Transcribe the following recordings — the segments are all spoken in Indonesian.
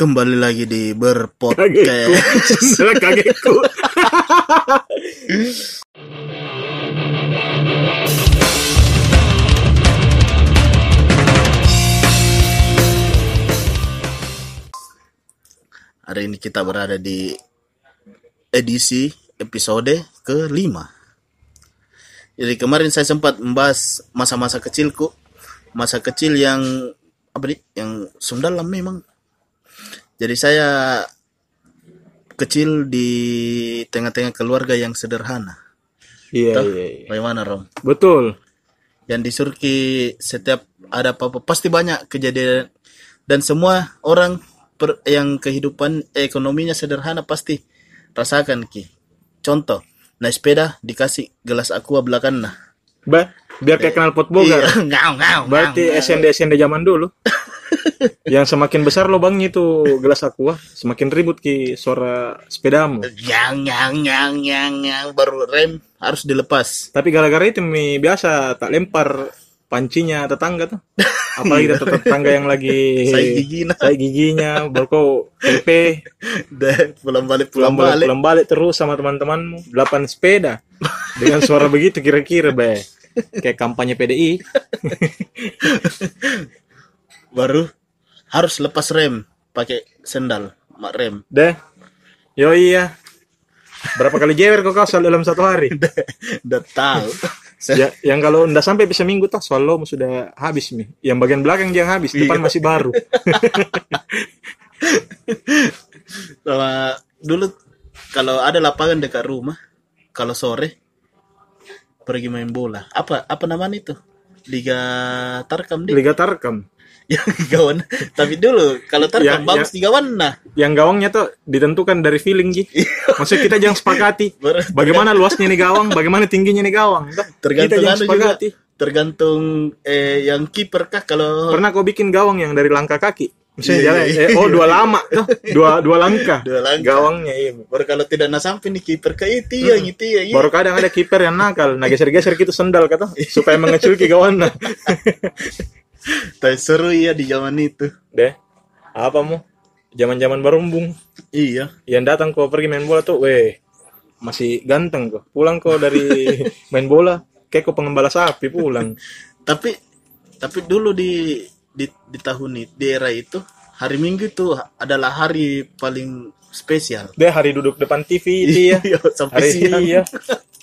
Kembali lagi di Kagetku. berpodcast. Kagetku. Hari ini kita berada di edisi episode kelima. Jadi kemarin saya sempat membahas masa-masa kecilku, masa kecil yang apa nih, yang sundalam memang. Jadi saya kecil di tengah-tengah keluarga yang sederhana. Iya, Toh, iya, iya. Bagaimana Rom? Betul. yang di Surki setiap ada apa-apa pasti banyak kejadian dan semua orang per- yang kehidupan ekonominya sederhana pasti rasakan ki contoh naik sepeda dikasih gelas aqua belakang nah Ba, biar kayak kenal pot boga. Iya, ngau ngau Berarti ngau. SND SND zaman dulu. yang semakin besar lubangnya itu gelas aqua, semakin ribut ki suara sepedamu. yang yang yang yang yang baru rem harus dilepas Tapi gara-gara itu mi biasa tak lempar pancinya tetangga tuh. Apalagi tetangga, yang lagi saya gigi nah saya giginya, baru kau tempe, deh pulang balik pulang pulang balik, balik pulang balik terus sama teman-temanmu, delapan sepeda. Dengan suara begitu kira-kira, be. Kayak kampanye PDI. Baru harus lepas rem pakai sendal mak rem Deh. Yo iya. Berapa kali jewer kau kasal dalam satu hari? udah tahu ya, yang kalau ndak sampai bisa minggu tak swallow sudah habis mi. Yang bagian belakang yang habis, depan Iya. masih baru. sama dulu kalau ada lapangan dekat rumah kalau sore pergi main bola apa apa namanya itu liga tarkam di Liga Tarkam. yang gawan tapi dulu kalau tarkam Ya, bagus di gawan nah Yang gawangnya tuh ditentukan dari feeling Ji. Maksudnya kita jangan sepakati bagaimana luasnya nih gawang, bagaimana tingginya nih gawang. Tergantung kita jangan anu juga sepakati. tergantung eh yang kiper kah kalau Pernah kau bikin gawang yang dari langkah kaki? Misalnya Iya, jalan, iya, eh, oh dua lama, tuh, dua dua langkah. Dua langkah. Gawangnya iya. baru kalau tidak nak sampai nih kiper ke itu yang itu ya Baru kadang ada kiper yang nakal, nah geser-geser gitu sendal kata, supaya mengecil ke gawana. tapi seru ya di zaman itu Deh, apa mu? Zaman-zaman barumbung, iya yang datang kau pergi main bola tuh, weh, masih ganteng kok. Pulang kau dari main bola, kayak kau pengembala sapi pulang. tapi tapi dulu di di di tahun itu di era itu hari Minggu itu adalah hari paling spesial. Deh, hari duduk depan TV dia. Iya, sampai Hari siang iya.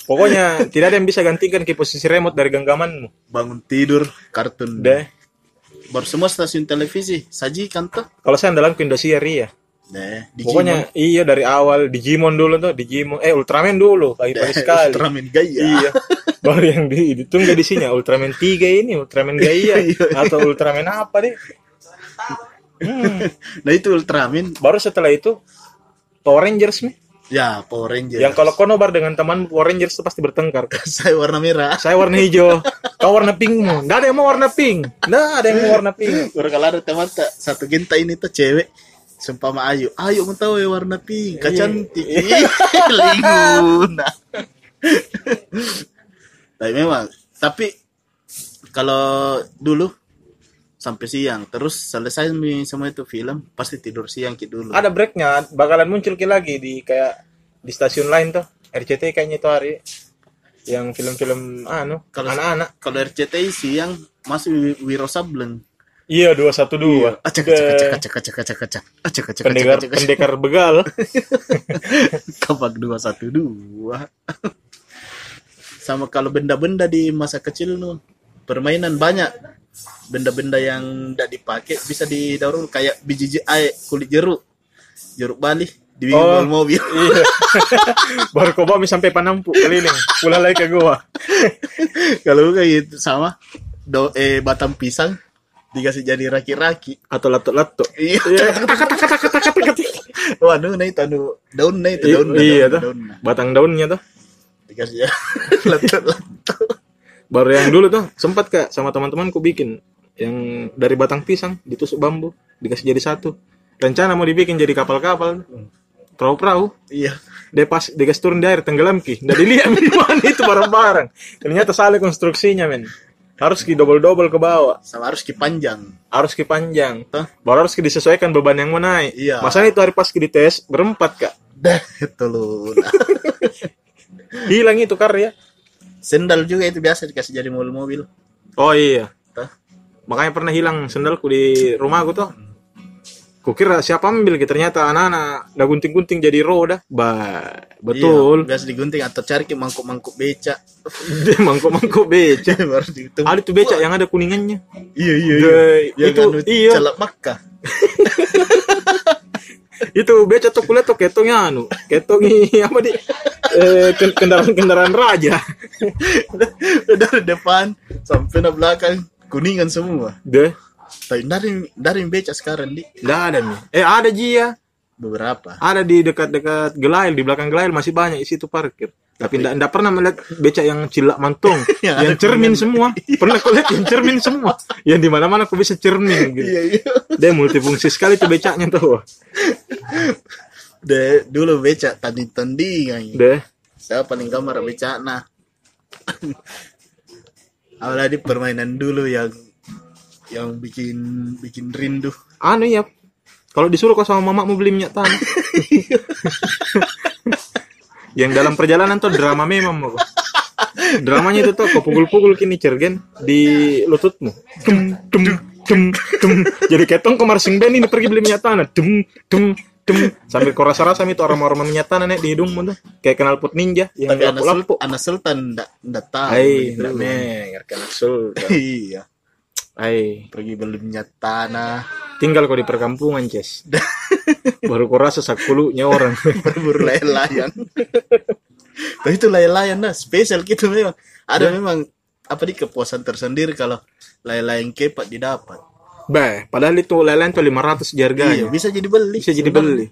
Pokoknya tidak ada yang bisa gantikan ke posisi remote dari genggamanmu. bangun tidur kartun. Deh, Baru semua stasiun televisi sajikan tuh. kalau saya dalam Indosiar iya. Deh, di Pokoknya iya dari awal Digimon dulu tuh, Digimon eh Ultraman dulu, pagi-pagi Gimon. sekali. Ultraman gaya. Iya. Baru yang di ditunggu di sini Ultraman 3 ini, Ultraman Gaia atau Ultraman apa deh. Hmm. Nah itu Ultraman. Baru setelah itu Power Rangers nih. Ya, Power Ranger. Yang kalau kau nobar dengan teman Power Rangers itu pasti bertengkar. saya warna merah. Saya warna hijau, kau warna pinkmu. Nggak ada yang mau warna pink. Nggak ada yang mau warna pink. Baru kalau ada teman tak satu genta ini tuh cewek Sumpama Ayu, Ayu mau tahu ya warna pink, Iya. cantik, Ih, lingun. Tapi memang, tapi kalau dulu sampai siang, terus selesai semua itu film, pasti tidur siang gitu dulu. Ada breaknya, bakalan muncul ki lagi di kayak di stasiun lain tuh. RCT kayaknya itu hari yang film-film anu Kalau- anak-anak. Kalau RCTI siang masih Wi- Wiro Sableng. Iya, 212. Acak acak acak acak acak acak acak acak Pendekar pendekar begal. Kapak 212. Sama kalau benda-benda di masa kecil nu permainan banyak benda-benda yang tidak dipakai bisa didaur kayak biji kulit jeruk jeruk bali di oh, mobil. Iya. Baru kau bawa sampai Panampu keliling, pulang lagi ke gua. Kalau kayak gitu sama do eh batang pisang dikasih jadi raki-raki Atau lato-lato. iya Iya. waduh nah itu anu daun nah itu daun iya tuh. Batang daunnya tuh. dikasih ya lato-lato Baru yang dulu tuh sempat kak sama teman-temanku bikin yang dari batang pisang ditusuk bambu dikasih jadi satu. Rencana mau dibikin jadi kapal-kapal. Perahu-perahu. iya Dia pas dikasih turun di air tenggelam ki. Di mana itu barang-barang. Ternyata salah konstruksinya men. Harus ki double double ke bawah. Sama harus ki panjang. Harus ki panjang. Toh? baru harus ki disesuaikan beban yang mau naik. Iya. masalahnya itu hari pas ki dites berempat kak. Dah itu lu. Hilang itu karya sendal juga itu biasa dikasih jadi mobil-mobil. Oh iya. Toh? makanya pernah hilang sendalku di rumahku tuh kukira siapa ambil gitu. Ternyata anak-anak udah gunting-gunting jadi roda ba betul. Iya, biasa digunting atau cari ki mangkuk-mangkuk beca. Mangkuk-mangkuk beca. Baru ada tuh beca yang ada kuningannya. Iya iya Deh, Yang itu anu iya. celak Makkah. Itu beca tuh kuliah tuh ketongnya anu ketongi apa di eh, ken- kendaraan-kendaraan raja. Dari depan sampai ke belakang kuningan semua. Deh tapi dari dari beca sekarang di nggak ada nih eh ada ji ya. Beberapa. Ada di dekat-dekat Gelail di belakang Gelail masih banyak isi itu parkir. Tapi ndak ndak pernah melihat beca yang cilak mantung. Yang yang cermin kuningan. semua. Pernah aku lihat yang cermin semua. Yang di mana-mana aku bisa cermin gitu. Iya iya. Dia multifungsi sekali tuh becanya tuh. De dulu beca tanding tandingan. Deh saya paling gambar beca nah apalagi permainan dulu yang yang bikin bikin rindu. Anu ya kalau disuruh kau sama mama mau beli minyak tanah. Yang dalam perjalanan tuh drama memang mau dramanya itu tuh kau pukul-pukul kini cergen di lututmu. Tum tum tum tum. Jadi ketong kau marsing band ini pergi beli minyak tanah. Tum tum tum. Sambil kau rasa-rasa itu aroma-aroma minyak tanah nek di hidungmu tuh. Kayak kenal pot ninja yang tapi anak, sul lapu-lapu anak sultan ndak ndak tahu Hai, begitu. ndak menger kan sul. iya Hai, pergi beli minyak tanah tinggal kau di perkampungan, Ces. Baru kau rasa sakulunya orang. berburu layang-layang tapi itu layang-layang nah spesial gitu memang ada memang apa di kepuasan tersendiri kalau layang-layang kepat didapat Bah, padahal itu lelen tuh 500 iya harganya. bisa jadi beli Bisa jadi beli.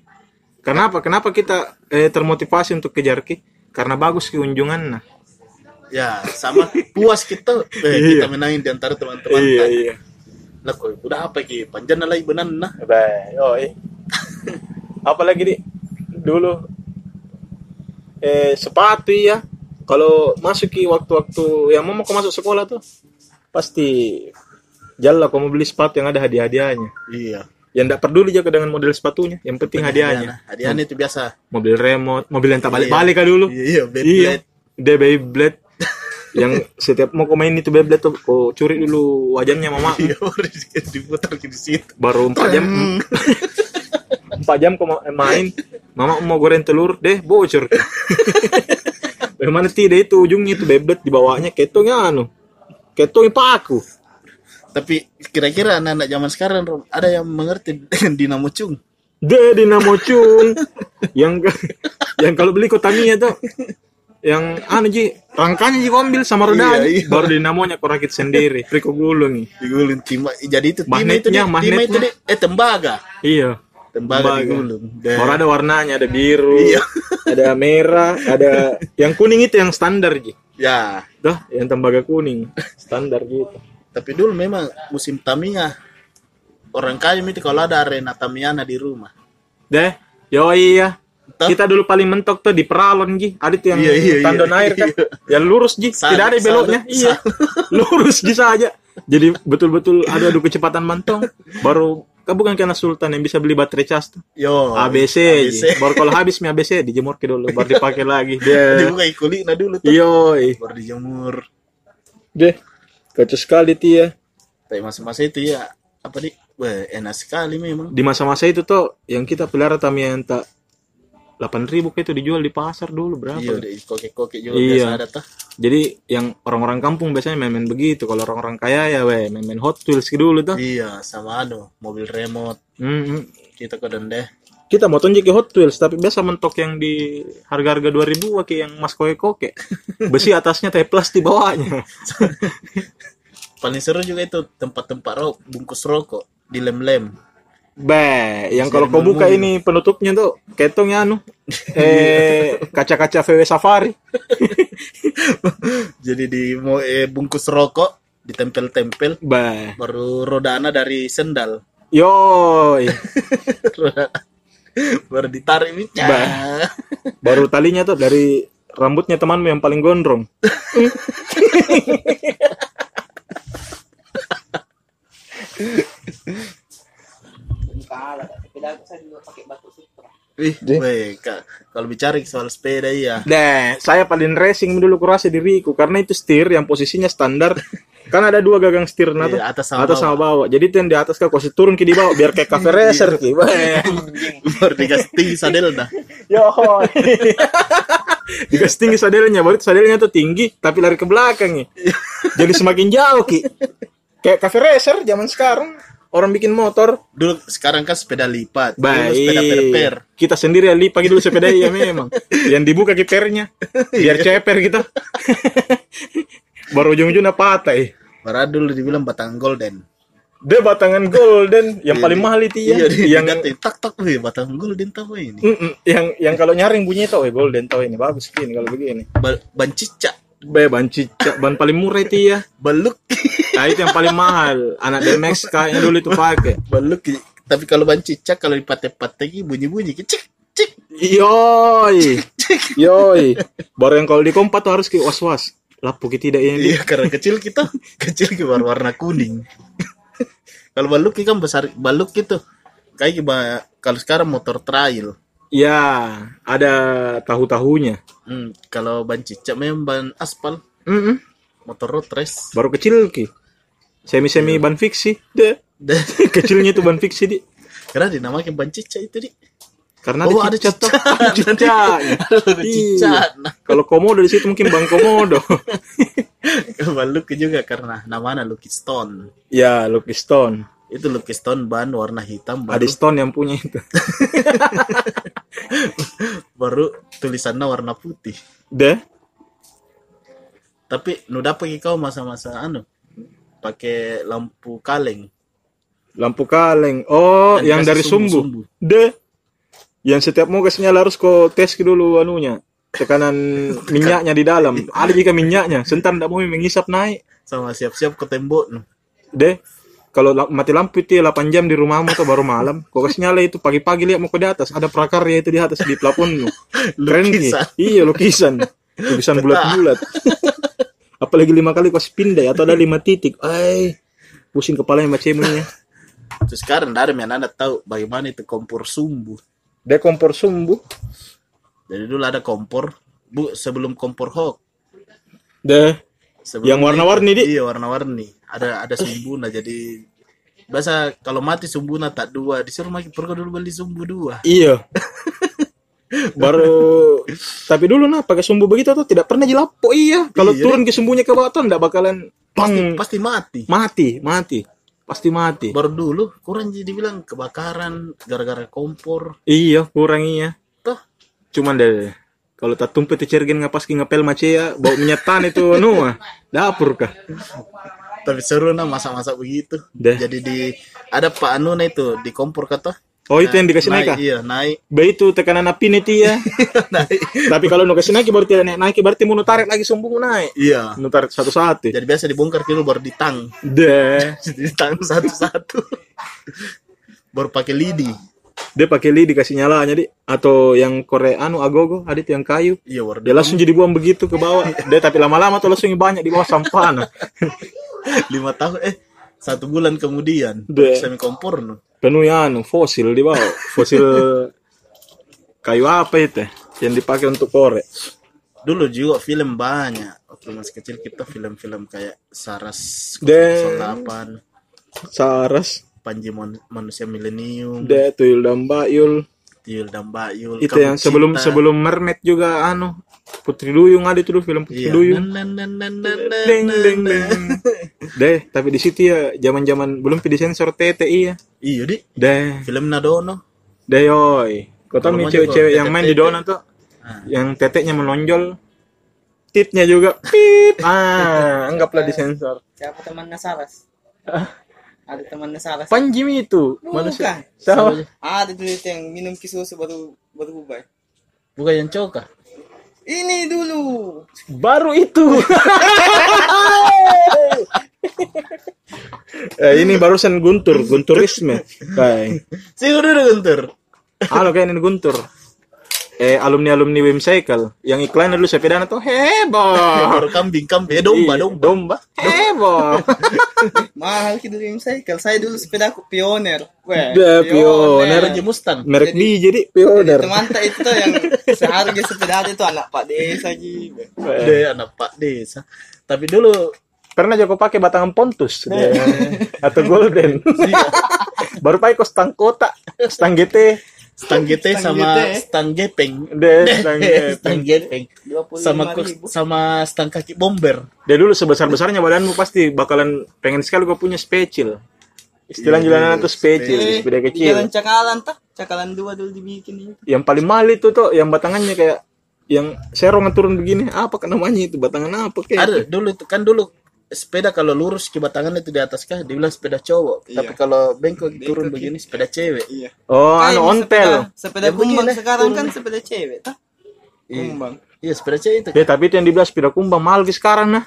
Kenapa? Kenapa kita eh, termotivasi untuk kejar ki? Karena bagus keunjungan nah. Ya sama puas kita eh, Iya. kita menangin di antara teman-teman iya. lah kok udah apa ki panjang lagi benan nah Bah, oi. Apalagi di dulu eh sepatu ya. Kalau masuk ki waktu-waktu yang mau kau masuk sekolah tuh pasti jalan kau mau beli sepatu yang ada hadiah-hadiahnya. iya Yang tidak peduli juga dengan model sepatunya, yang penting hadiahnya. hadiahnya itu biasa Mobil remote, mobil yang tak balik-balik kah dulu. iya iya Iya, Beyblade. dia Beyblade. Yang setiap mau main itu Beyblade tuh, kau curi dulu wajannya mama. iya diputar di situ Baru 4 jam, 4 jam kau ma- main, mama mau goreng telur, deh bocor. Bagaimana tidak itu ujungnya itu Beyblade di bawahnya ketongnya anu. Ketongnya paku. tapi kira-kira anak-anak zaman sekarang ada yang mengerti dengan dinamo cung Deh dinamo cung. yang yang kalau beli Tamiya tuh yang anu ji rangkanya ji ambil sama rodanya Iya, iya. baru dinamonya kau rakit sendiri. Riko gulung nih digulung timah jadi itu timah itu Magnetnya, di, itu magnetnya. di, eh tembaga. Iya. Tembaga, Tembaga. digulung. Baru ada warnanya ada biru Iya. ada merah ada yang kuning itu yang standar ji. Ya. Tuh, yang tembaga kuning standar gitu. Tapi dulu memang musim Tamiya orang kaya itu kalau ada arena Tamiyana di rumah. Deh yo iya Toh? kita dulu paling mentok tuh di peralon ji. Ada tuh yang Iya, iya, tandon iya. air kan. yang lurus ji. Salut, tidak ada beloknya. Salut, iya. Lurus ji saja. Jadi betul-betul ada adu kecepatan mantong baru kan bukan karena sultan yang bisa beli baterai cas tuh. Yo ABC, ABC. baru kalau habis mi ABC dijemur ke dulu baru dipakai lagi. Dia dibuka ikulina dulu tuh. Yoi. Baru dijemur. Deh kacau sekali tia tapi masa-masa itu ya apa di wah enak sekali memang. Di masa-masa itu tuh yang kita pelihara Tamiya yang tak 8000 kayak itu dijual di pasar dulu berapa iya udah kokek-kokek juga Iya. biasa ada tuh jadi yang orang-orang kampung biasanya main-main begitu kalau orang-orang kaya ya weh main-main Hot Wheels dulu tuh iya sama anu mobil remote. Mm-mm. kita kodon deh kita mau tunjuk ke Hot Wheels tapi biasa mentok yang di harga-harga 2000 kayak yang mas koke-koke besi atasnya teh plastik bawahnya. Paling seru juga itu tempat-tempat rok bungkus rokok di lem-lem Be, yang kalau kau buka ini penutupnya tuh ketongnya anu. Eh kaca-kaca VW Safari. Jadi di mau eh, bungkus rokok ditempel-tempel Be, baru rodana dari sendal. Yoi. Roda- baru ditarik ini Bah. baru talinya tuh dari rambutnya temanmu yang paling gondrong Kalah, sepeda aku saya juga pakai batu supra. Ih, weh, Kak, kalau bicara soal sepeda iya. Nah, saya paling racing dulu kurasa diriku karena itu setir yang posisinya standar. kan ada dua gagang setir nah tuh. Iya, atas sama atas sama bawah. Jadi itu yang di atas kau kasih turun ke di bawah biar kayak cafe racer ki. Baru dikasih tinggi sadel dah. Yo. Dikasih tinggi sadelnya, baru sadelnya tuh tinggi tapi lari ke belakang nih. Jadi semakin jauh ki. Kayak cafe racer zaman sekarang orang bikin motor Dulu sekarang kan sepeda lipat. Dulu sepeda Baik. per-per. Kita sendiri yang lipat dulu sepeda ya memang. Yang dibuka kipernya biar ceper kita. Baru ujung-ujungnya patah. eh. Baru dulu dibilang batang golden. Dia batangan golden yang paling mahal itu ya. Iya, yang tak tak weh, batang golden tahu ini. Yang yang kalau nyaring bunyi tau eh golden tau ini bagus gini kalau begini. Ba- ban cicak, Be ban cicak, ban paling murah itu ya. baluk, Nah itu yang paling mahal. Anak DMX kayaknya dulu itu pakai. baluk. Tapi kalau ban cicak kalau dipate-pate bunyi-bunyi cik cik. Yoi. Yoi. Baru yang kalau di kompa tuh harus ke was-was. Lapu kita tidak ini. Iya, karena kecil kita, kecil baru warna kuning. kalau baluk kan besar baluk gitu. Kayak kalau sekarang motor trail. Ya, ada tahu-tahunya. Hmm, kalau ban cicak memang ban aspal, Mm-mm. motor road race. Baru kecil ki. Semi-semi ban fiksi. Deh. Dan Kecilnya itu ban fiksi di. karena dinamakan ban cicak itu di. Karena Oh, ada ada cicak. cicak. Ada Iya. cicak. Kalau komodo di situ mungkin bang komodo. baluk juga karena namanya Lucky Stone. ya, Lucky Stone. Itu Lucky Stone ban warna hitam Ada baru, Stone yang punya itu. baru tulisannya warna putih. Deh. Tapi nu dapat kau masa-masa anu pakai lampu kaleng. Lampu kaleng. Oh, yang dikasih dari sumbu. sumbu-sumbu. Deh. Yang setiap mau kasih nyala harus kau tes dulu anunya. Tekanan minyaknya di dalam. Ada juga minyaknya. Sentar tidak mau mengisap naik. Sama siap-siap ke tembok. Deh. Kalau la- mati lampu itu ya 8 jam di rumahmu tuh baru malam. Kau kasih nyala itu pagi-pagi lihat mau ke di atas. Ada prakarya itu di atas di plafon. Keren ki. Lukisan. Iya lukisan. Lukisan bulat-bulat. Apalagi lima kali kau pindah atau ada lima titik. Ay, pusing kepalanya macamnya. Terus sekarang dari yang anda tahu bagaimana itu kompor sumbu. Dia kompor sumbu. Jadi dulu ada kompor bu sebelum kompor hok. Deh. Sebelum Yang warna-warni, Di? Iya warna-warni. Ada ada sumbuna jadi biasa kalau mati sumbuna tak dua disuruh maki pergi dulu beli sumbu dua. Iya. Baru tapi dulu nah pakai sumbu begitu tuh tidak pernah jelapo iya. Kalau Iya, turun ke sumbunya ke bawah tuh enggak bakalan Pasti pang pasti mati. mati, mati. Pasti mati. Baru dulu kurang jadi bilang kebakaran gara-gara kompor. Iya, kurang iya. Toh Cuman deh kalau tak tumpet cergen ngapas ki ngapel macea bau minyak tan itu anu ah. dapur kah tapi seru nah masa-masa begitu. Deh. Jadi di ada Pak Anu nah itu di kompor kata. oh itu yang dikasih naik kah Iya naik. Ba itu tekanan api nih ya naik. tapi kalau nu kasih naik baru tidak naik naik berarti mau tarik lagi sumbung naik Iya. nu tarik satu-satu Jadi biasa dibongkar dulu baru ditang. deh ditang satu-satu. baru pakai lidi. dia pakai lidi kasih nyala jadi atau yang Korea anu agogo ada itu yang kayu Iya dia langsung jadi buang begitu ke bawah dia tapi lama-lama tuh langsung banyak di bawah sampah nah. Lima tahun eh satu bulan kemudian. Deh. semi kompor no. penuh ya anu fosil di bawah. Fosil kayu apa itu? Yang dipakai untuk korek. Dulu juga film banyak. Waktu masih kecil kita film-film kayak Saras. 08 saras. Panji Mon- Manusia Milenium. Deh tuyul dan bayul. Tiul dan Bayul itu yang sebelum sebelum mermaid juga anu Putri Duyung ada itu film Putri iya. Duyung. Deng deng deng deh tapi di situ ya zaman zaman belum di sensor tete iya iya di deh. Film Nadono. Deh yoi. Kau tahu nih cewek-cewek yang main di dona tuh? Ah. yang teteknya menonjol. Titnya juga pip ah anggaplah disensor Siapa temannya Saras? Ada temannya Saras. Panjim itu Bukan. manusia siapa? Ada tuh itu yang minum kisusu baru baru ubah. bukan yang coka Ini dulu. baru itu. Eh, ini barusan Guntur Gunturisme kayak sih udah udah Guntur. Halo kayak ini Guntur eh alumni alumni Wim Cycle yang iklan dulu sepeda tuh heboh kambing kambing. Eh domba Iya, domba. domba heboh Mahal kita dulu yung cycle. Saya dulu sepeda aku pioner. Weh, Dah, Pioner. Raja Mustang. merek Jadi- B jadi pioner Itu mantap itu yang seharga sepeda itu anak Pak Desa gitu. Deh anak Pak Desa. Tapi dulu pernah Joko pakai batangan Pontus atau Golden baru pakai kok stang kota stang GT stang GT Stang sama GT. stang gepeng. deh stang stang gepeng. 25 Sama sama stang kaki bomber. Dia dulu sebesar besarnya badanmu pasti bakalan pengen sekali gue punya special. Istilah Iya, jalanan tuh special, Eh, sepeda di kecil. Jalan Cakalan tuh. Cakalan dua dulu dibikin itu. Yang paling mahal itu tuh yang batangannya kayak yang serong turun begini. Apa kan namanya itu batangan apa kayak? Ada dulu itu kan dulu sepeda kalau lurus ke batangan itu di atas kah dibilang sepeda cowok. Iya. Tapi kalau bengkok turun begini sepeda cewek. Iya. Oh, Kayak anu ontel. Sepeda, sepeda Ya, kumbang begini, sekarang turun. kan sepeda cewek tah. Kumbang. Iya sepeda cewek itu. Ya tapi itu yang dibilang sepeda kumbang mahal ki sekarang nah.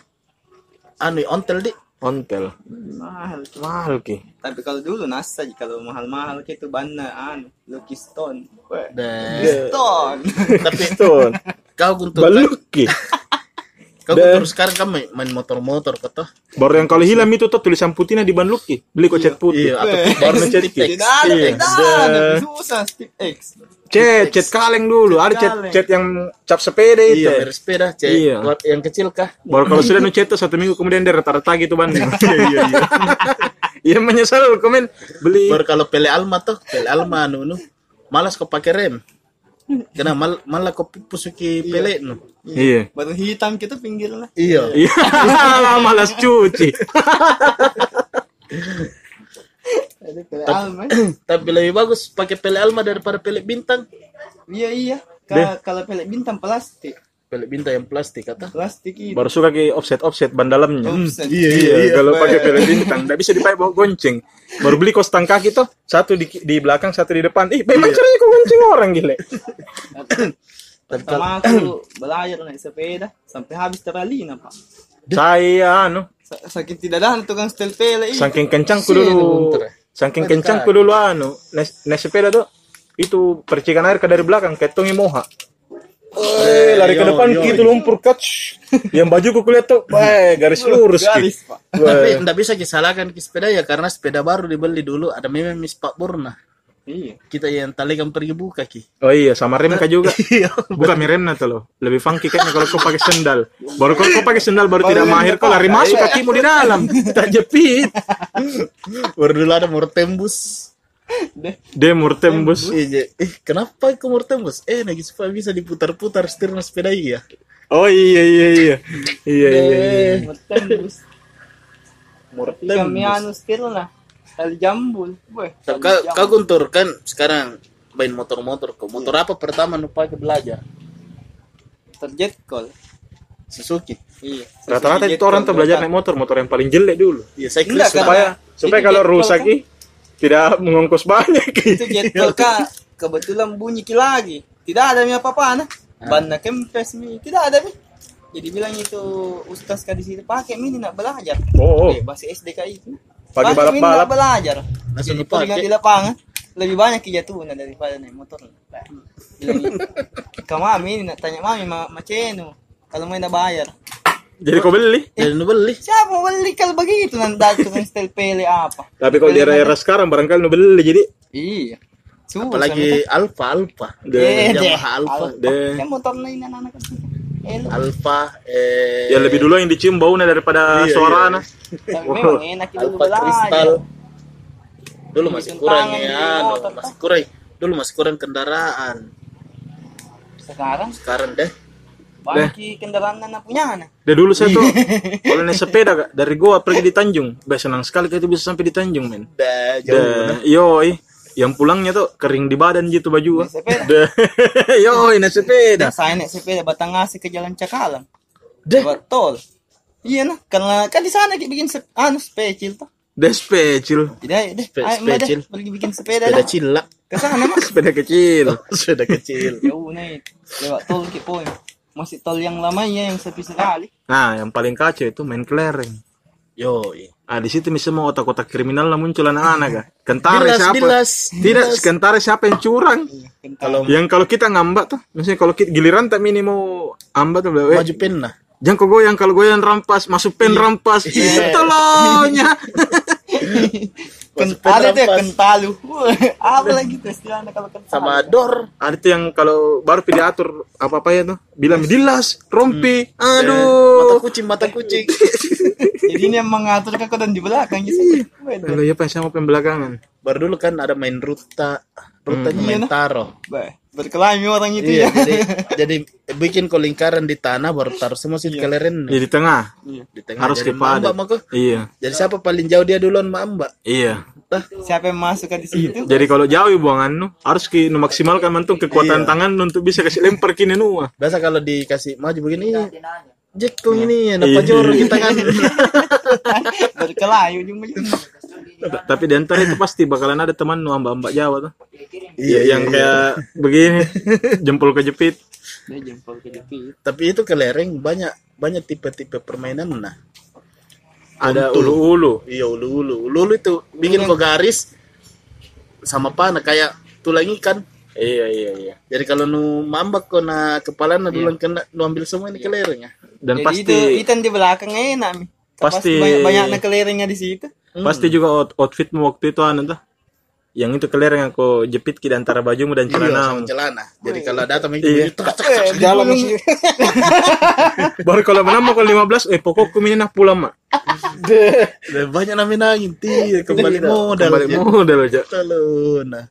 Anu ontel di. Ontel. Mahal. Mahal ki. Tapi kalau dulu nasa kalau mahal-mahal gitu bana anu Lucky Stone. Dan Stone. tapi Tuh, kau untuk baluk kau untuk sekarang kan main, main motor-motor kau toh. Baru yang kalau hilang itu tuh tulisan putihnya di ban ki. Beli kok cat putih. Iya, atau baru Tidak X. Tidak ada, Iya. tidak ada. Susah Steve X. Cat, cat kaleng dulu. Ada cat, kaleng. cat yang cap sepeda itu. Iya, sepeda, cek Iya. buat yang kecil kah? Baru kalau sudah nu cetak satu minggu kemudian dia rata-rata gitu ban. Iya iya iya. Iya menyesal komen beli. Baru kalau pele alma tuh, pele alma anu nu, malas kau pakai rem. Karena mal, malah kau pusuki pele nu. Iya. Baru hitam kita pinggirnya. Iya. Iya. Malas cuci. Alma. Tapi lebih bagus pakai pele alma daripada pele bintang. Iya iya. Ka- Kalau pelek bintang plastik. Pele bintang yang plastik kata. Plastik itu. Baru suka ke offset offset ban dalamnya. Offset. Iya, kalau pakai pele bintang, nggak bisa dipakai bawa gonceng. Baru beli kos tang kaki tuh, satu di, di belakang, satu di depan. Ih, memang caranya kok gonceng orang gile. Pertama aku belajar naik sepeda sampai habis teralina pak. Saya anu, Sa- Saking tidak ada tukang setel pele ini. saking kencangku Sini dulu. Saking Bentar. kencangku dulu anu, naik, naik sepeda tuh itu percikan air ke dari belakang kayak tongi moha. Eh, lari ke yo, depan yo, gitu lumpur catch. Yang baju ku kulihat tuh, wah, garis lurus Garis gitu. pak. Tapi enggak bisa disalahkan ke sepeda ya karena sepeda baru dibeli dulu ada memang Miss Pak Burna. Iya. Kita yang talikan pergi buka ki. Oh iya, sama rem kah juga. Iya. Bukan remnya tuh loh. Lebih funky kayaknya kalau kau pakai sendal. Baru kalau kau pakai sendal baru tidak mahir kau lari masuk kakimu di dalam. Tak jepit. Baru dulu ada mau tembus. Deh. Demur tembus. Iya, eh kenapa kau mau tembus? Eh lagi supaya bisa diputar-putar setirnya sepeda iya. Oh iya iya iya. Iya iya. iya. Tembus. Mau Tapi kami anu setir lah. Tali jambul. Weh. Kau, kau Guntur kan sekarang main motor-motor kau. Motor apa pertama nu pakai belajar? Terjet call. Suzuki. Iya. Rata-rata itu orang tuh belajar naik motor, motor yang paling jelek dulu. Iya, saya Supaya supaya kalau rusak ih, tidak mengongkos banyak. Itu jet call kak. Kebetulan bunyi ki lagi. Tidak ada mi apa-apa nah. Ban na kempes mi. Tidak ada mi. Jadi bilang itu ustaz ka di situ pakai mi nak belajar. Oh, oh. Eh, bahasa SDK itu. Pakai balap-balap. belajar. Langsung Jadi pergi di lapangan lebih banyak kejatuhan daripada naik motor. Bilang gitu. Ke mami ini nak tanya mami ma maceno. Kalau mau nak bayar. Jadi kau beli. Jadi nu beli. Siapa mau beli kalau begitu nanti tukang setel pele apa? Tapi kalau di era-era sekarang barangkali nu beli jadi Iya. Susah, Apalagi Alfa Alfa. Deh. Yamaha Alfa. deh. Kan motor lain anak-anak kan. Eh, Alfa eh Ya lebih dulu yang dicium baunya daripada Iya, suara nah. tapi memang enak itu Alfa. Kristal. Dulu masih kurang ya, masih kurang. Dulu masih kurang kendaraan. Sekarang Sekarang deh. Banyak ki kendaraan anak punya anak. Dari dulu saya tuh kalau naik sepeda Kak, dari Goa pergi di Tanjung, bah senang sekali kita bisa sampai di Tanjung men. Dah jauh. Dah, yoi, yang pulangnya tuh kering di badan gitu baju. Naik sepeda. Dah, yoi naik sepeda. Saya naik sepeda batang ngasih ke jalan Cakalang. Deh. Lewat tol. Iya nah, karena kan di sana kita bikin se- anu special tuh. Dah deh, ayo mbak deh, special. pergi bikin sepeda Sepeda dah. cilak. Ke sana mah. sepeda kecil. Sepeda kecil. Jauh nih, lewat tol ki poin. Masih tol yang lama ya yang sepi sekali. Nah, yang paling kacau itu main kelereng. Yo, iya. Ah, di situ nih semua otak-otak kriminal lah muncul anak-anak kan. Kentara Bilas, siapa? bilas, Tidak, bilas. kentara siapa yang curang? Kalau Yang kalau kita ngambak tuh, misalnya kalau kita, giliran tak mini mau ambak tuh, eh, maju pen lah. jangan kau goyang, kalau goyang rampas, masuk pen rampas, tolongnya. Ken- Masuk pen ada tuh ya, kentalu. Apa lagi tuh istilahnya kalau kentalu? Sama dor. Ada tuh yang kalau baru pilih atur apa-apa ya tuh, bilang dilas, rompi, Hmm. Mata aduh. kucing, mata kucing. Jadi ini yang mengatur kau dan di belakang gitu. Wah, Kalau ya pas sama pembelakangan. Baru dulu kan ada main ruta. Rutanya Iya, main nah. taro. bah, Berkelahi orang itu Iya, ya. jadi jadi bikin kau lingkaran di tanah baru taruh semua sih keleren Ya, di tengah. di tengah Harus mambak maka. Iya, Jadi siapa paling jauh dia duluan mambak. iya. Tah. Siapa yang masuk ke di situ? Jadi kalau jauh buangan nu harus ki nu maksimalkan mantung kekuatan tangan nu untuk bisa kasih lempar kini nua. Biasa kalau dikasih maju begini, Jack kau ini, napa jorok kita kan. Berkelahi ujung-ujung. Tapi di antara itu pasti bakalan ada teman nu ambak-ambak Jawa tuh. Iya, yang kayak begini, jempol kejepit. Jempol. Tapi itu kelereng banyak banyak tipe-tipe permainan nah. Ada ulu-ulu. Iya ulu-ulu. Ulu-ulu itu bikin kau garis sama panah kayak tulang ikan. Iya, iya, iya. Jadi kalau nu mambak kau na kepala na duluan kena nu ambil semua ini kelereng ya. Dan Jadi pasti itu ikan di belakang enak mi. Pasti- banyak banyak kelerengnya di situ. Pasti juga out- outfitmu waktu itu anu tuh. Yang itu kelereng yang kau jepit ki di antara bajumu dan Iya, celana. sama celana. Jadi kalau datang itu Iya. tak, tak, tak, jalan langsung. Baru kalau menambah kalau 15, eh pokokku ini nah pulang mak. Banyak namanya nangin ti kembali modal. Kembali ya. modal aja. Kalau nah.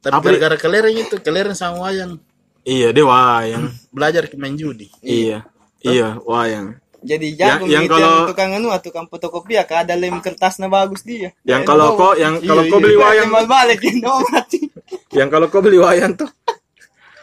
Tapi Apa gara-gara kelereng itu, kelereng sama wayang Iya, dia wayang. belajar main judi. Iya. Iya, wayang. Jadi jago yang gitu kalau- yang tukang anu tukang fotokopi ya ada lem kertasnya bagus dia. Yang Ya, kalau kau yang kalau Iya, kau iya. beli wayang Tembak balik ya, yang kalau kau beli wayang tuh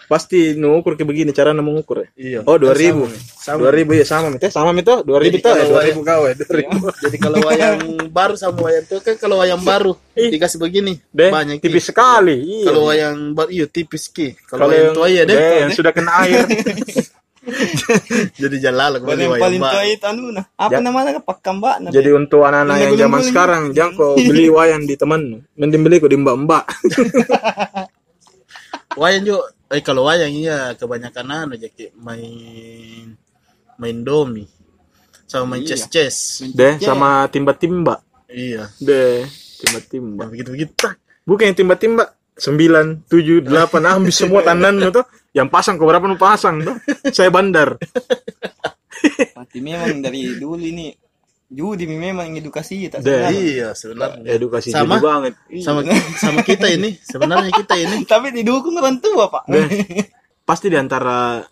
pasti nu ukur kayak begini cara mengukur ya. Iya. Oh, 2000. Sama. 2000 ya sama mite sama mite 2000 Jadi tuh. kalau 2000 kau ya. 2000. Jadi kalau wayang baru sama wayang itu kan kalau wayang baru dikasih begini Deh, banyak tipis Ki. sekali. Iya. Kalau wayang baru iya tipis ki. Kalau Kalau wayang tua ya deh. deh, yang sudah kena air. Jadi jalan Yang kembali wayang paling tua itu anu nah. Apa Ya. namanya pakambak nah. Jadi untuk anak-anak yang zaman sekarang, jangan kau beli wayang di teman. Mending beli kau di mbak-mbak. Wayang juga eh kalau wayang iya kebanyakan anu jadi main main domi sama main chess chess. Deh, sama timba-timba. Iya. Deh, timba-timba. Yang begitu-begitu. tak. Bukan yang timba-timba. 9, 7, 8, habis semua tandan tuh. Yang pasang, kau berapa nu pasang tuh. Saya bandar. Mati memang dari dulu ini judi memang edukasi tak Deh. salah. Iya sebenarnya. Edukasi Sama? banget. Sama sama kita ini sebenarnya kita ini Tapi didukung orang tua pak. Pasti di antara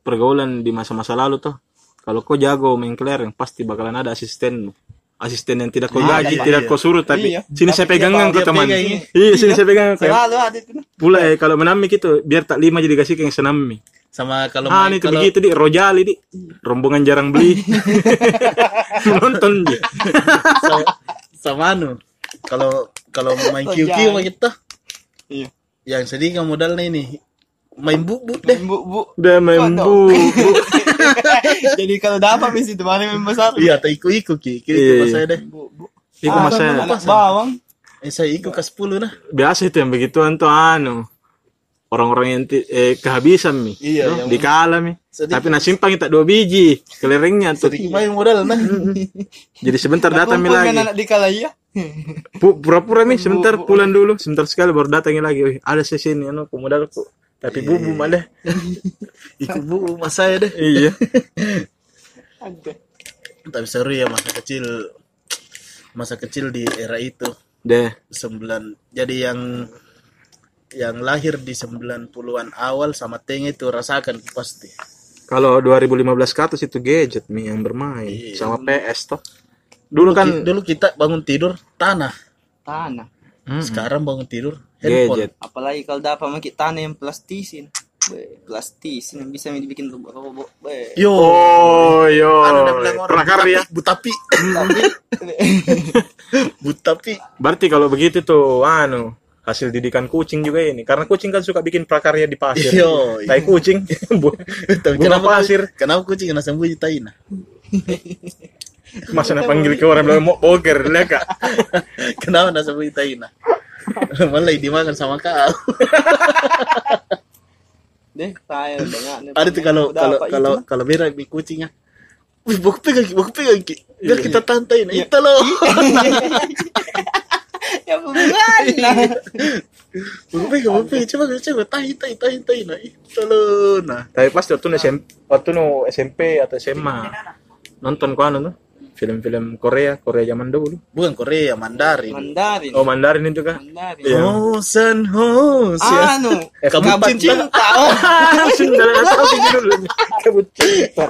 pergaulan di masa-masa lalu tuh. Kalau kau jago main kelereng, pasti bakalan ada asisten. Asisten yang tidak kau gaji, Pak. tidak Iya. kau suruh, tapi Iya. sini saya Tapi dia pegangan dia teman. pegang. Iya, sini saya pegangan. Kayak Selalu ada itu. nah. Pula eh, kalau menami gitu, biar tak lima jadi kasih ke yang senami. sama kalau Ah, main ini tuh kalau begitu di Rojali di rombongan jarang beli. Nonton dia. sama, sama anu kalau kalau main QQ sama kita Iya. yang sedih kan modalnya ini main bubuk deh Bu, bu. Udah main Kok bu. Jadi kalau dapat misi itu mana yang besar. iya atau iku iku ki Iya, kira itu iya. saya deh. Iku Ah, masa anak bawang. eh saya iku ke 10 nah biasa itu yang begituan tuh anu. Orang-orang yang eh, kehabisan mi. Iya, No? yang- Dikala mi. Sedih. Tapi nasi simpang tak dua biji kelerengnya tuh. sedikit main modal nah Jadi sebentar datang mi lagi. anak di kala iya. Pu- Pura-pura mi sebentar pulang dulu, sebentar sekali baru datangin lagi. Wih, ada sesi ini anu modalku. Tapi bubu malah. iku bu mas saya deh iya. Tapi seru ya masa kecil masa kecil di era itu Deh. sembilan jadi yang yang lahir di 90-an awal sama Teng itu rasakan pasti Kalau 2015 ke atas itu gadget mi yang bermain Iya. sama PS toh. Dulu kan dulu kita bangun tidur tanah Tanah. Mm-mm. sekarang bangun tidur handphone gadget. Apalagi kalau dapat maki tanah yang plastisin. Be, plastisin yang bisa dibikin robot. Be. yo Oh, yo. Anu udah bilang orang Prakarya. butapi butapi Berarti kalau begitu tuh anu hasil didikan kucing juga ini karena kucing kan suka bikin prakarya di pasir. Yo, iya. Tai kucing. Bunga kenapa pasir. kenapa kucing kena sembunyi taina Masa nak panggil ke orang bilang mau boger, lihat kak. Kenapa nasa berita ini? Malah dimakan sama kau. Deh, saya dengar. Ada tuh kalau kalau kalau kalau berak di kucingnya. Wih, bawa pegang, bawa pegang. Biar kita tantai. Nah, itu loh. ya bukan. Bawa pegang, bawa pegang. Coba, coba, tahi, tahi, tahi, tahi. Nah, itu loh. Nah, Tapi pas waktu nu SMP, waktu nu SMP atau SMA nonton kau anu tuh film-film Korea, Korea zaman dulu. bukan Korea, Mandarin. Mandarin. Oh Mandarin itu kah? Mandarin. Iya. Hosan Hosan. Anu, Eh, kabut kabut cinta. cinta. Oh. Tahu judulnya. Kabut cinta.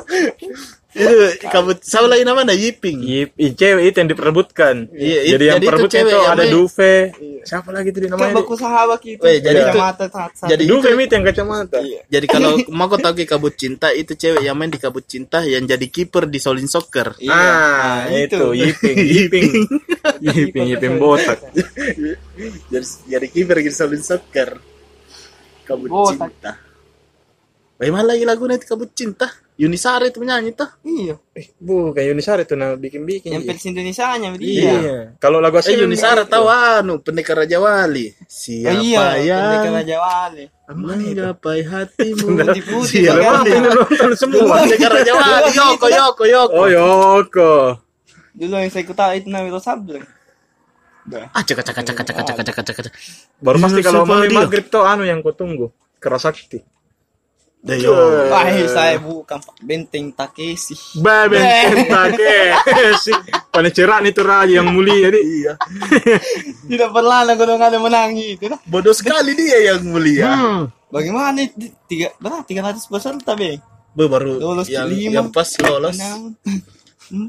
Itu kabut. Sama lain nama ada Yiping. Yip, i- cewek itu yang diperebutkan. Iya, it- jadi yang jadi itu perebutnya itu yang ada. Duve. Siapa lagi Kan namanya? baku sahabat gitu. Weh, jadi itu- mata saat jadi Duve mit yang kacamata. Jadi kalau mau kau tahu ke kabut cinta itu cewek yang main di kabut cinta yang jadi kiper di Solin Soccer. Iya. Ah, Nah, itu Yiping, Yiping. Yiping, Yiping botak. jadi jadi kiper di Solin Soccer. Kabut Botak. cinta. Bagaimana lagi lagunya itu kabut cinta? Yunisari itu menyanyi tuh. Iya. Eh, bukan Yunisari tuh nah bikin-bikin. Yang versi Indonesia-nya Iya. dia. Kalau lagu Eh asli Yunisara tahu anu pendekar Raja Wali. Oh, Siapa iya, yang pendekar Raja Wali. menggapai hatimu? Putih-putih, Siapa? Ini nonton semua. pendekar Raja Wali? Yoko Yoko Yoko. Oh Yoko. Dulu yang saya ketahui itu Nawiro Sableng. Ah cek cek cek cek cek cek cek cek. Baru Iya, pasti kalau mau maghrib tuh anu yang kau tunggu. Kerasakti. Dah yo. Wah, saya bukan Benteng Takeshi. Babe, take sih. Paneceran itu raja yang mulia jadi. Iya. Tidak pernah lah kalau nggak ada menang itu. Bodoh sekali dia yang mulia. Hmm. Bagaimana? Tiga, berapa? Tiga ratus peserta. Be, baru Lolos yang, lima. yang pas lolos yang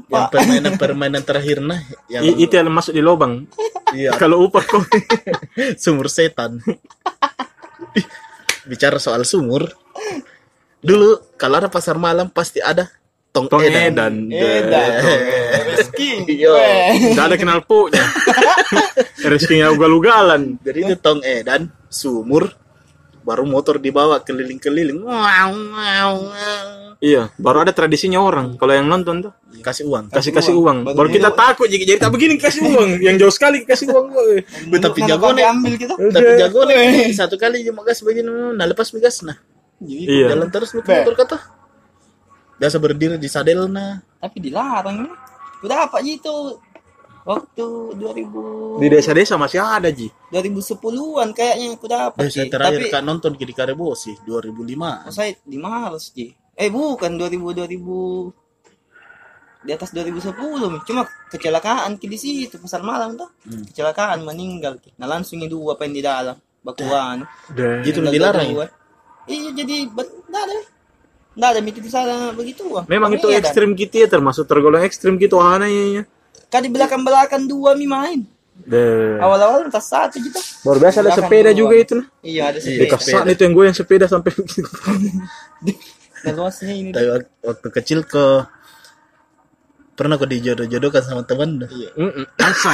permainan-permainan terakhir nah yang I- itu yang masuk di lubang. iya Kalau upah kau. sumur setan. Bicara soal sumur. Dulu kalau ada pasar malam pasti ada tong, Tong edan. edan. Edan. Reski. Iya. Weh. Tidak ada kenal punya. Rezekinya ugal-ugalan. Jadi itu tong edan, sumur, baru motor dibawa keliling-keliling. Wow, wow, wow. Iya, baru ada tradisinya orang. Kalau yang nonton tuh Kasih uang. kasih kasih uang. Baru Baru kita takut jadi jadi tak begini kasih uang. Yang jauh sekali kasih uang. Be, tapi Mana jago nih. ambil kita. Tapi jago nih. Satu kali cuma gas begini, nah lepas migas nah. Jadi, Iya. Jalan terus lu motor kata. Biasa berdiri di sadel nah. Tapi dilarang nih. Udah apa gitu? Waktu 2000 Di desa-desa masih ada Ji. 2010-an kayaknya aku dapat. Saya Ji. terakhir Tapi kan nonton di Karebosi 2005. oh, saya di Maros, Ji. Eh bukan 2000 2000 di atas 2010 Mi. cuma kecelakaan ki di situ pasar malam tuh Hmm. kecelakaan meninggal ki. nah langsung itu dua pen di dalam bakuan Itu Meninggal dilarang dua. iya jadi nggak ada nggak ada mikir di sana begitu. Memang itu Iya, ekstrim kita ya, termasuk tergolong ekstrim gitu anehnya. Kan di belakang belakang dua mi main awal-awal tas satu gitu Baru biasa ada sepeda dua. juga itu nah. iya ada Iya, sepeda Kasar itu yang gue yang sepeda sampai nah luasnya ini Tapi wak- waktu kecil ke pernah kok dijodoh-jodohkan sama teman. Bagus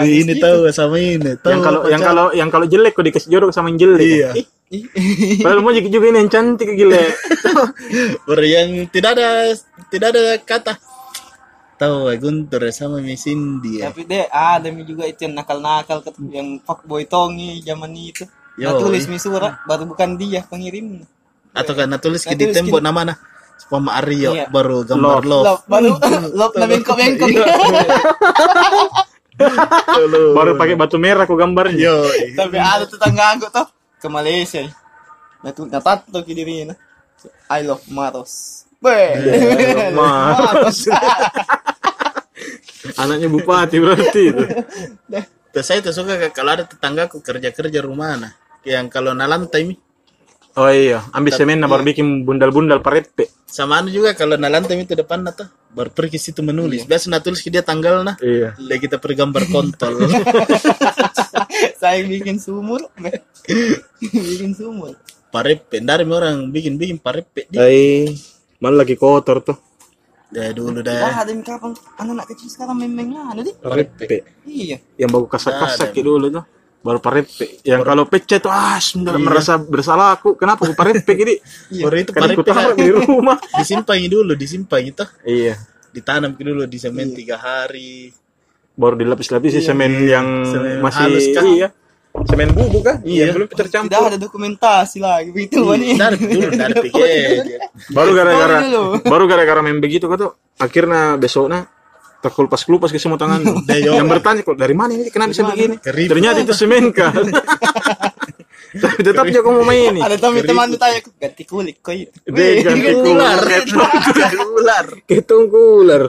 Ih, ini gitu. tahu sama ini. Tahu yang kalau yang kalau yang kalau jelek kok dikasih jodoh sama yang jelek. iya. Padahal mau juga ini yang cantik gila. Baru yang tidak ada tidak ada kata. Tahu Guntur ya sama Miss Cindy ya. Tapi deh ada mi juga itu yang nakal-nakal yang fuckboy tongi zaman itu. Yo, Nah, tulis iya. mi surat baru bukan dia pengirim. Atau kan tulis Nah, di tulis tembok nama nah. Sama Aryo Iya. baru gambar Love. love. Baru lop na bengkok-bengkok. Love. Baru pakai batu merah kok gambarnya. Yo. Tapi ada tetangga aku tuh ke Malaysia. Nah, tuh natato ki dirinya. I love Maros. Be. Maros. Anaknya bupati berarti itu. Terus saya tuh suka kalau ada tetanggaku kerja-kerja rumah nah. Yang kalau na lantai mi. Oh iya, ambil semen nah baru bikin bundal-bundal parepe. Sama anu juga kalau na lantai itu depan nah tuh. Baru pergi situ menulis. Biasa na tulis ke dia tanggal nah. Iya. Dan kita pergi gambar kontol. Saya bikin sumur. Bikin sumur. parepe. Dari orang bikin-bikin parepe. Di. Ai, malah lagi kotor tuh. Dari dulu Wah, dah. ada yang kapan anak-anak kecil sekarang main-main anu deh. Parepe. Iya. Yang baru kasak-kasak gitu dulu tuh. Baru parepe. Yang kalau pecah tuh ah, sudah merasa bersalah aku. Kenapa aku parepe gini? Baru itu Kan parepe taruh di rumah. disimpan dulu, disimpan itu. Iya. ditanam dulu di semen tiga hari baru dilapis-lapis semen yang Semen masih halus kah? iya semen bubuk kah? Iya. yang belum Tidak tercampur ada dokumentasi lagi begitu nih. dari dulu dari pikir baru gara-gara dulu. baru gara-gara main begitu tuh? Akhirnya besoknya terkulpas kelupas ke semua tangan yang bertanya kok dari mana ini? Kenapa bisa begini? Ternyata itu semen kah tapi tetap kok mau main nih Ada teman teman tanya ganti kulit kok itu. Dia ganti ular. kulit. ular. Ketong ular